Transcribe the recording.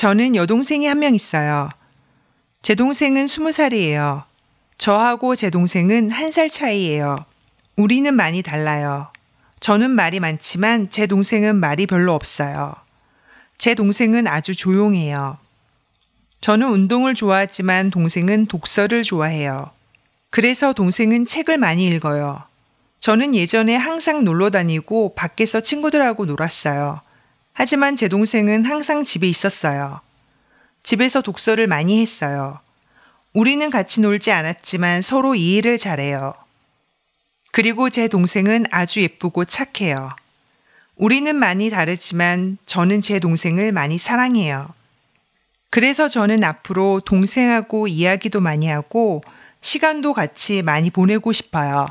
저는 여동생이 한 명 있어요. 제 동생은 스무 살이에요. 저하고 제 동생은 한살 차이예요. 우리는 많이 달라요. 저는 말이 많지만 제 동생은 말이 별로 없어요. 제 동생은 아주 조용해요. 저는 운동을 좋아하지만 동생은 독서를 좋아해요. 그래서 동생은 책을 많이 읽어요. 저는 예전에 항상 놀러 다니고 밖에서 친구들하고 놀았어요. 하지만 제 동생은 항상 집에 있었어요. 집에서 독서를 많이 했어요. 우리는 같이 놀지 않았지만 서로 이해를 잘해요. 그리고 제 동생은 아주 예쁘고 착해요. 우리는 많이 다르지만 저는 제 동생을 많이 사랑해요. 그래서 저는 앞으로 동생하고 이야기도 많이 하고 시간도 같이 많이 보내고 싶어요.